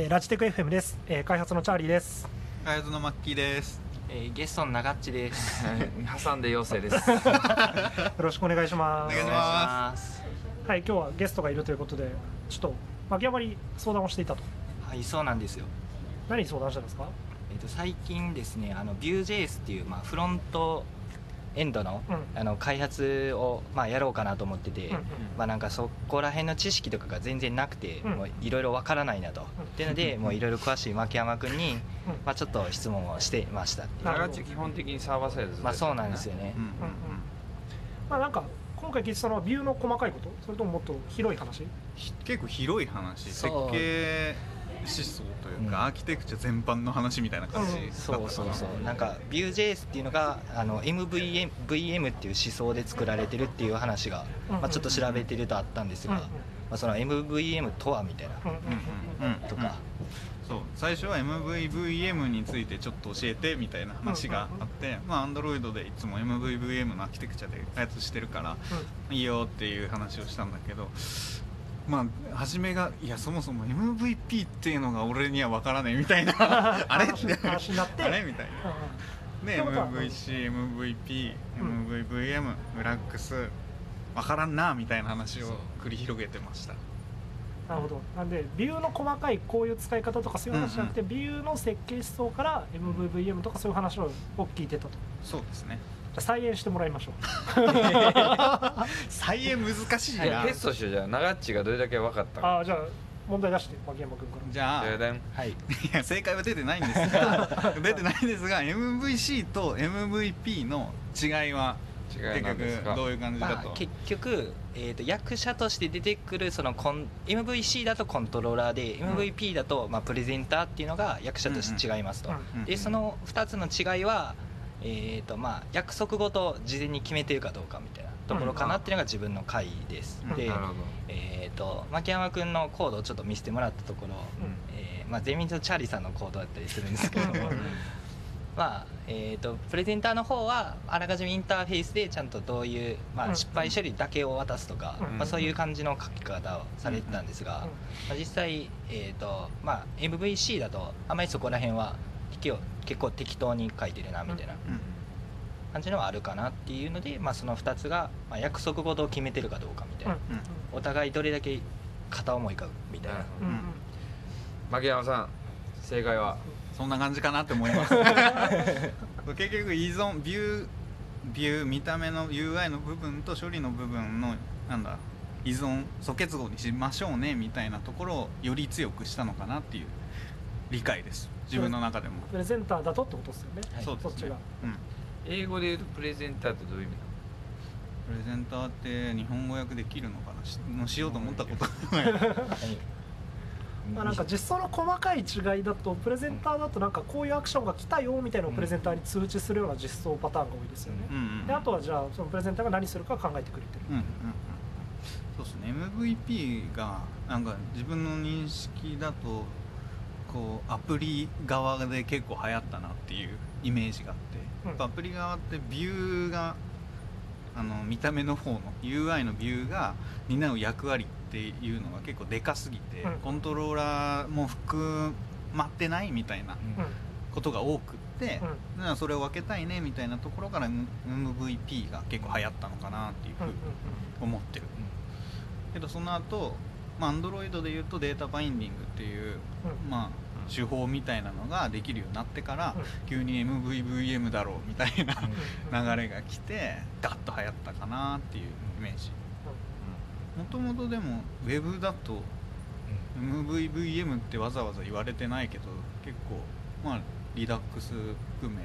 えーラジテク FM です、えー開発のチャーリーです開発のマッキーです。えーゲストの長っちです。挟んで妖精です。よろしくお願いしますお願いしますはい今日はゲストがいるということでちょっと牧山に相談をしていたとはい、そうなんですよ。何に相談したんですか？えっ、と最近ですね、あの Vue.js っていうまあフロントエンドの、うん。あの開発をまあやろうかなと思ってて、うんうん。まあなんかそこら辺の知識とかが全然なくて、いろいろわからないなと。っていうので、もういろいろ詳しい牧山君にうん。まあちょっと質問をしてました長地基本的にサーバーサイドですまあそうなんですよね。うん。うん。まあなんか今回聞いてたのはビューの細かいこと？それとももっと広い話？ひ結構広い話、設計思想といううん。か、アーキテクチャ全般の話みたいな感じだったかな。そうそうそう。なんか Vue.js っていうのがあの MVM VM っていう思想で作られてるっていう話が、うんうんまあ、ちょっと調べてるとあったんですが、うんまあ、その MVM とはみたいな。うんうんうんうん。うんとか、そう。最初は MVVM についてちょっと教えてみたいな話があって、まあ Android でいつも MVVM のアーキテクチャで開発してるからいいよっていう話をしたんだけどまあ初めがいやそもそも MVP っていうのが俺には分からねえみたいな。あれ？話話になって。あれ？みたいな。うんでってことは MVC、MVP、うん。MVVM、フラックス分からんなみたいな話を繰り広げてました。なるほど。なんでビューの細かいこういう使い方とかそういう話じゃなくて、ビューの設計思想から MVVM とかそういう話を聞いてたと。じそうですね再演してもらいましょう。再演難しいな。テストしようじゃあ長っちがどれだけ分かったか。ああじゃあ問題出して牧山君から。じゃあじゃあでんはい。いや正解は出てないんですが 出てないんですが MVC と MVP の違いは違結局どういう感じだと、まあ、結局、えー、と役者として出てくるそのコン MVC だとコントローラーで、うん。MVP だと、まあ、プレゼンターっていうのが役者として違いますと、うん。うん。でその2つの違いは、えーとまあ、約束ごと事前に決めてるかどうかみたいなところかなっていうのが自分の回です、うん。で。えー、と牧山君のコードをちょっと見せてもらったところ、うん。えーまあ、全民のチャーリーさんのコードだったりするんですけどもまあえー、とプレゼンターの方はあらかじめインターフェースでちゃんとどういう、まあ、うん。失敗処理だけを渡すとか、うん。まあ、そういう感じの書き方をされてたんですが、まあ、実際、えーとまあ、MVC だとあまりそこら辺は結構結構適当に書いてるなみたいなうん。感じのはあるかなっていうので、まあ、その2つが、まあ、約束事を決めてるかどうかみたいな、うん。お互いどれだけ片思いかみたいな。うん。うん。うん。牧山さん、正解は。そん。な感じかなって思います結局依存ビュービュー見た目の UI の部分と処理の部分のなん。だ依存素結合にしましょうねみたいなところをより強くしたのかなっていう理解です自分の中でも、プレゼンターだとってことですよね、はい。そうですね。そっちが。うん。英語で言うとプレゼンターってどういう意味プレゼンターって日本語訳できるのかな？しのしようと思ったことない。まあ、なんか実装の細かい違いだとプレゼンターだとなんかこういうアクションが来たよみたいなのをプレゼンターに通知するような実装パターンが多いですよね、うんうんであとはじゃあそのプレゼンターが何するか考えてくれてる、うんうん。うんそうですね。MVP がなんか自分の認識だとこうアプリ側で結構流行ったなっていうイメージがあって、アプリ側ってビューがあの見た目の方の UI のビューが担う役割っていうのが結構でかすぎて、うん。コントローラーも含まってないみたいなうん。ことが多くって、だからそれを分けたいねみたいなところから MVP が結構流行ったのかなっていうふうに思ってる、けどその後、まあ Android でいうとデータバインディングっていう、うん。まあ、手法みたいなのができるようになってから、うん。急に MVVM だろうみたいなうん。流れが来てガッと流行ったかなっていうイメージ。もともとでも Web だと MVVM ってわざわざ言われてないけど結構まあリダックス含め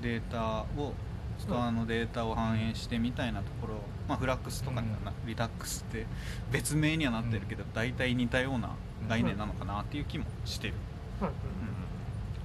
データをストアのデータを反映してみたいなところ、まあ、フラックスとかにはな、リダックスって別名にはなってるけど、大体似たような概念なのかなっていう気もしてる、うん。うん。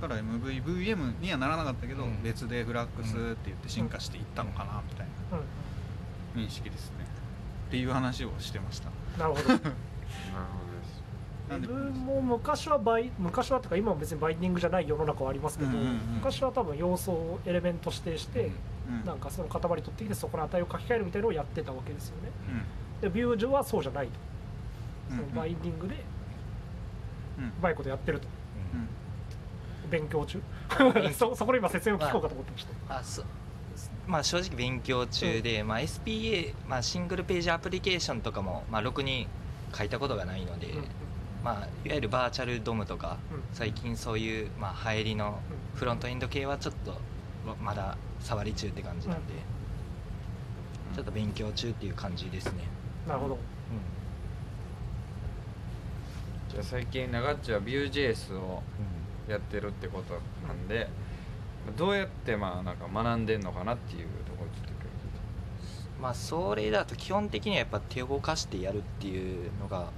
だから MVVM にはならなかったけど、うん。別でフラックスって言って進化していったのかなみたいな。うん。認識ですね。っていう話をしてました。なるほど。なるほどです。自分も昔はバイ昔はとか今も別にバインディングじゃない世の中はありますけど、うんうんうん。昔は多分要素をエレメント指定して、うんなんかその塊取ってきてそこの値を書き換えるみたいなのをやってたわけですよね。うん。でビュー上はそうじゃないと、うん。そのバインディングでうん。うまいことやってると。うん。勉強中。勉 そそこで今説明を聞こうかと思ってました、あそまあ正直勉強中で、まあ、SPA、まあ、シングルページアプリケーションとかも、まあ、ろくに書いたことがないので、うん。うんまあ、いわゆるバーチャルドムとか、うん。最近そういう、まあ、流行りのフロントエンド系はちょっとまだ触り中って感じなんで、ちょっと勉強中っていう感じですね、なるほど。じゃあ最近長っちは Vue.js をやってるってことなんでどうやってまあなんか学んでんのかなっていうところちょっと今まあそれだと基本的にはやっぱ手を動かしてやるっていうのが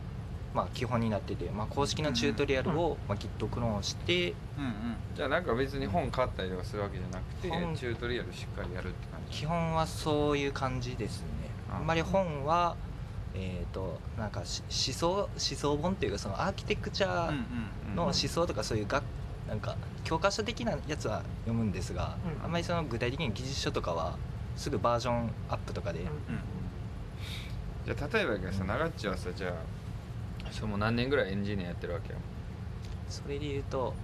まあ基本になってて、まあ、公式のチュートリアルを、まあ、Git クローンしてうんうん。日じゃあなんか別に本買ったりとかするわけじゃなくて本チュートリアルしっかりやるって感じ？基本はそういう感じですね。あ。あんまり本はえっ、となんかし思想思想本っていうかそのアーキテクチャうんの思想とかそういう学なんか教科書的なやつは読むんですが、うん。あんまりその具体的に技術書とかはすぐバージョンアップとかで、うんうん。じゃあ例えばさ長っちはさじゃあそれもう何年ぐらいエンジニアやってるわけよ。それで言うと、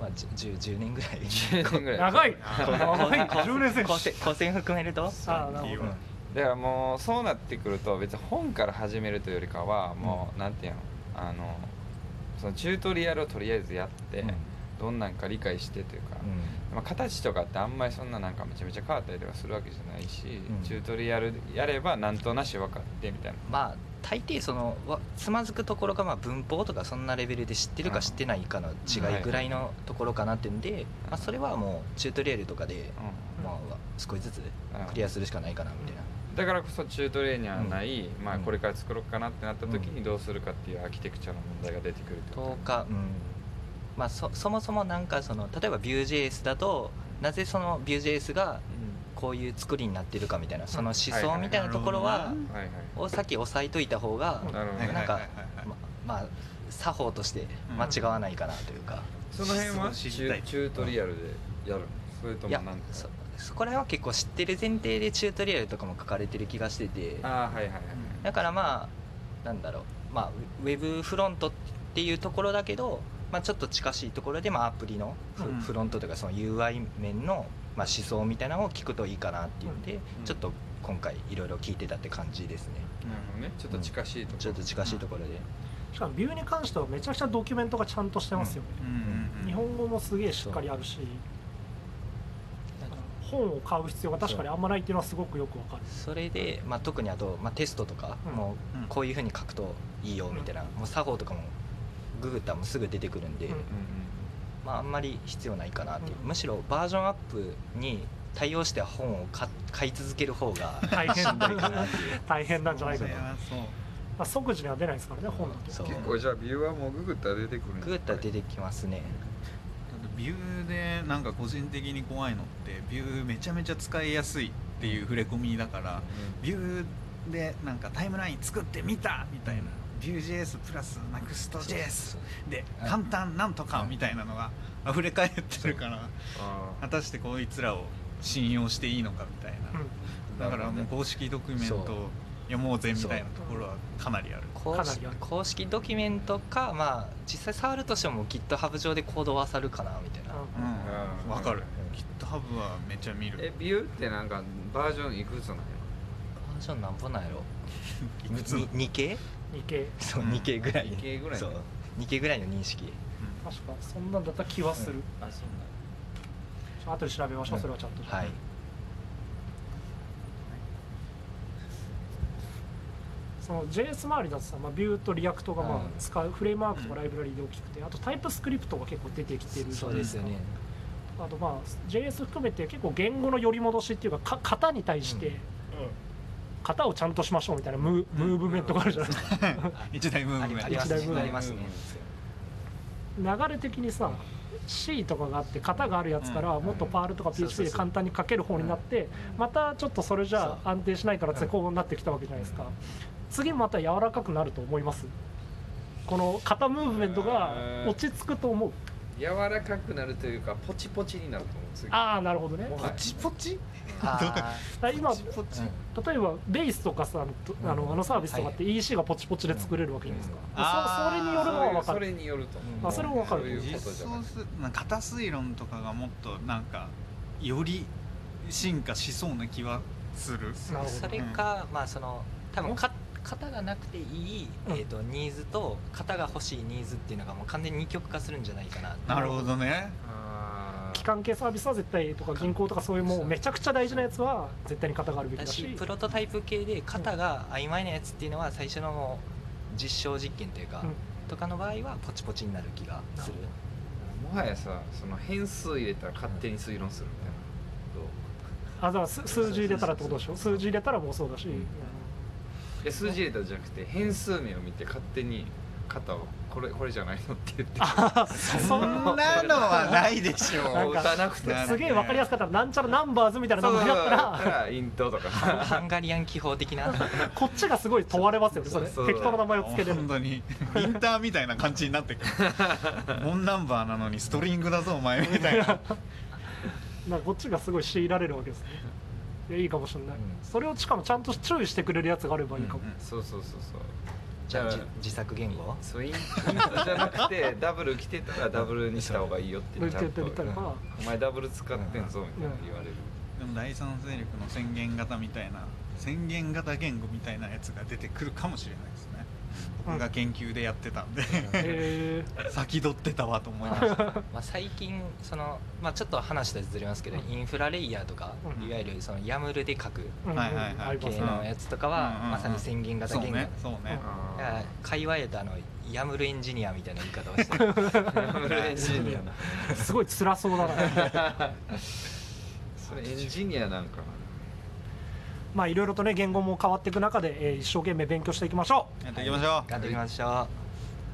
まあ、じゅ 10, 10年ぐらい。10年ぐらい。長いあ長い。10年選高専手高専含めると？ああなるほど。うん。だからもうそうなってくると別に本から始めるというよりかはもう、なんていうの？あのそのチュートリアルをとりあえずやって、うん。どんなんか理解してというか、うん。まあ、形とかってあんまりそんななんかめちゃめちゃ変わったりとかするわけじゃないし、うんチュートリアルやればなんとなし分かってみたいなまあ大抵そのわつまずくところがまあ文法とかそんなレベルで知ってるか知ってないかの違いぐらいのところかなってんで、まあ、それはもうチュートリアルとかで、うん。まあ、少しずつうんクリアするしかないかなみたいな、だからこそチュートリアルにはない、まあ、うんこれから作ろうかなってなった時にどうするかっていうアーキテクチャの問題が出てくると。とか、うん。まあ、そそもそもなんかその例えば Vue.js だとなぜその Vue.js がこういう作りになってるかみたいなその思想みたいなところははいはいはい。はいを先押さえといた方がうんなんかままあ作法として間違わないかなというか、その辺はチュチュートリアルでやるの？それといやもなんか。そそこら辺は結構知ってる前提でチュートリアルとかも書かれてる気がしてて。だからまあなんだろう。まあウェブフロントっていうところだけど、まあ、ちょっと近しいところで、まあ、アプリのフ,、うん。フロントというかその UI 面の、まあ、思想みたいなのを聞くといいかなっていうんで、ん。ちょっと今回いろいろ聞いてたって感じですね。なるほどね。ちょっと近しいところ。ちょっと近しいところで、しかもビューに関してはめちゃくちゃドキュメントがちゃんとしてますよ。ね、うんうんうん。日本語もすげえしっかりあるし本を買う必要が確かにあんまないっていうのはすごくよくわかる。それで、まあ、特にあと、まあ、テストとかうん。もこういうふうに書くといいよみたいな、もう作法とかもググったらもうすぐ出てくるんで、うんうんまあ、あんまり必要ないかなっていう、うん。むしろバージョンアップに対応して本を買買い続ける方が大 変しんどいかなっていう。大変なんじゃないそかな、そう。あ、即時には出ないですからね本だ結構じゃあビューはもうググったら出てくるんググったら出てきますね。ビューでなんか個人的に怖いのってビューめちゃめちゃ使いやすいっていう触れ込みだからビューでなんかタイムライン作ってみたみたいなビュー JS プラス NEXTJS でうん簡単なんとかみたいなのが溢れ返ってるからあ果たしてこいつらを信用していいのかみたいな。うん。だからもう公式ドキュメントを読もうぜみたいなところはかなりある。公式かなりある。公式ドキュメントかまあ実際触るとしても GitHub 上でコードは漁るかなみたいな、うん。わかる。GitHub はめっちゃ見る。えビューってなんかバージョンいくつなんや？バージョンなんぼなんやろ？いくつ？に 2, 系？日系そううん。2系ぐらい。二系ぐらいそう。2系ぐらいの認識。確かそんなんだった気はする、あそうちょ後で調べましょう、それはちゃんと、はい。その JS 周りだとさ、まあ、 Vue と React がまあうん。使うフレームワークとかライブラリで大きくてあと TypeScript が結構出てきてるじそゃないですか。うですよね。あとまあ JS 含めて結構言語の寄り戻しっていうかか型に対して型をちゃんとしましょうみたいなムームーブメントがあるじゃないですか。一大ムーあブメント。りあります。ね一大部分ありますね。流れ的にさ C とかがあって型があるやつからうん。もっとパールとか PHP で簡単に書ける方になってまたちょっとそれじゃあ安定しないからってこうなってきたわけじゃないですか。次また柔らかくなると思います？この型ムーブメントが落ち着くと思う？柔らかくなるというかポチポチになると思う。次。ああなるほどね。ポチポチ？今ポチ例えばベースとかさとあのうん。あのサービスとかって EC がポチポチで作れるわけじゃないですか、うんそあーそれによるのは分かそれるによるとあそれもわかる実装すなんか型推論とかがもっとなんかより進化しそうな気はする。なるほど。それか、まあその多分か型がなくていい、うん。えー、とニーズと型が欲しいニーズっていうのがもう完全に二極化するんじゃないかななるほどね関系サービスは絶対とか銀行とかそういうもうめちゃくちゃ大事なやつは絶対に型があるべきだし。だしプロトタイプ系で型が曖昧なやつっていうのは最初の実証実験というか、うん。とかの場合はポチポチになる気がする。ーもはやさその変数入れたら勝手に推論するみたいな。どう？あだから数数字入れたらってことでしょ？数字入れたらもうそうだし、うん。いや数字入れたらじゃなくて変数名を見て勝手に型をこれこれじゃないのって言って。あ そそんなのはないでしょ なんか打たなくてなすげえ分かりやすかった。らなんちゃらナンバーズみたいな名前だったら。イントとか。ハンガリアン記法的な。こっちがすごい問われますよね。それ適当な名前をつけれる。本当に。インターみたいな感じになってくる。オンナンバーなのにストリングだぞお前みたいな。なんかこっちがすごい強いられるわけですね。いやいいかもしれない、うん。それをしかもちゃんと注意してくれるやつがあればいいかも、うんうん。そうそうそうそうじゃあ自作言語？そうインじゃなくて ダブル来てたらダブルにした方がいいよって言ってちゃんと。みたらばお前ダブル使ってんぞみたいな言われる。でも第三勢力の宣言型みたいな宣言型言語みたいなやつが出てくるかもしれないですね。僕が研究でやってたんで、え先取ってたわと思いました。まあ、最近その、まあ、ちょっと話とずれますけど、うん。インフラレイヤーとか、うん。いわゆるそのヤムルで書く系のやつとかは、まさに宣言型そう言語、ねそうね、だから会話でとあのヤムルエンジニアみたいな言い方をして。エンジニア。すごい辛そうだな。それエンジニアなんかなまあいろいろとね言語も変わっていく中で、えー一生懸命勉強していきましょう。やっていきましょう。やっていきましょう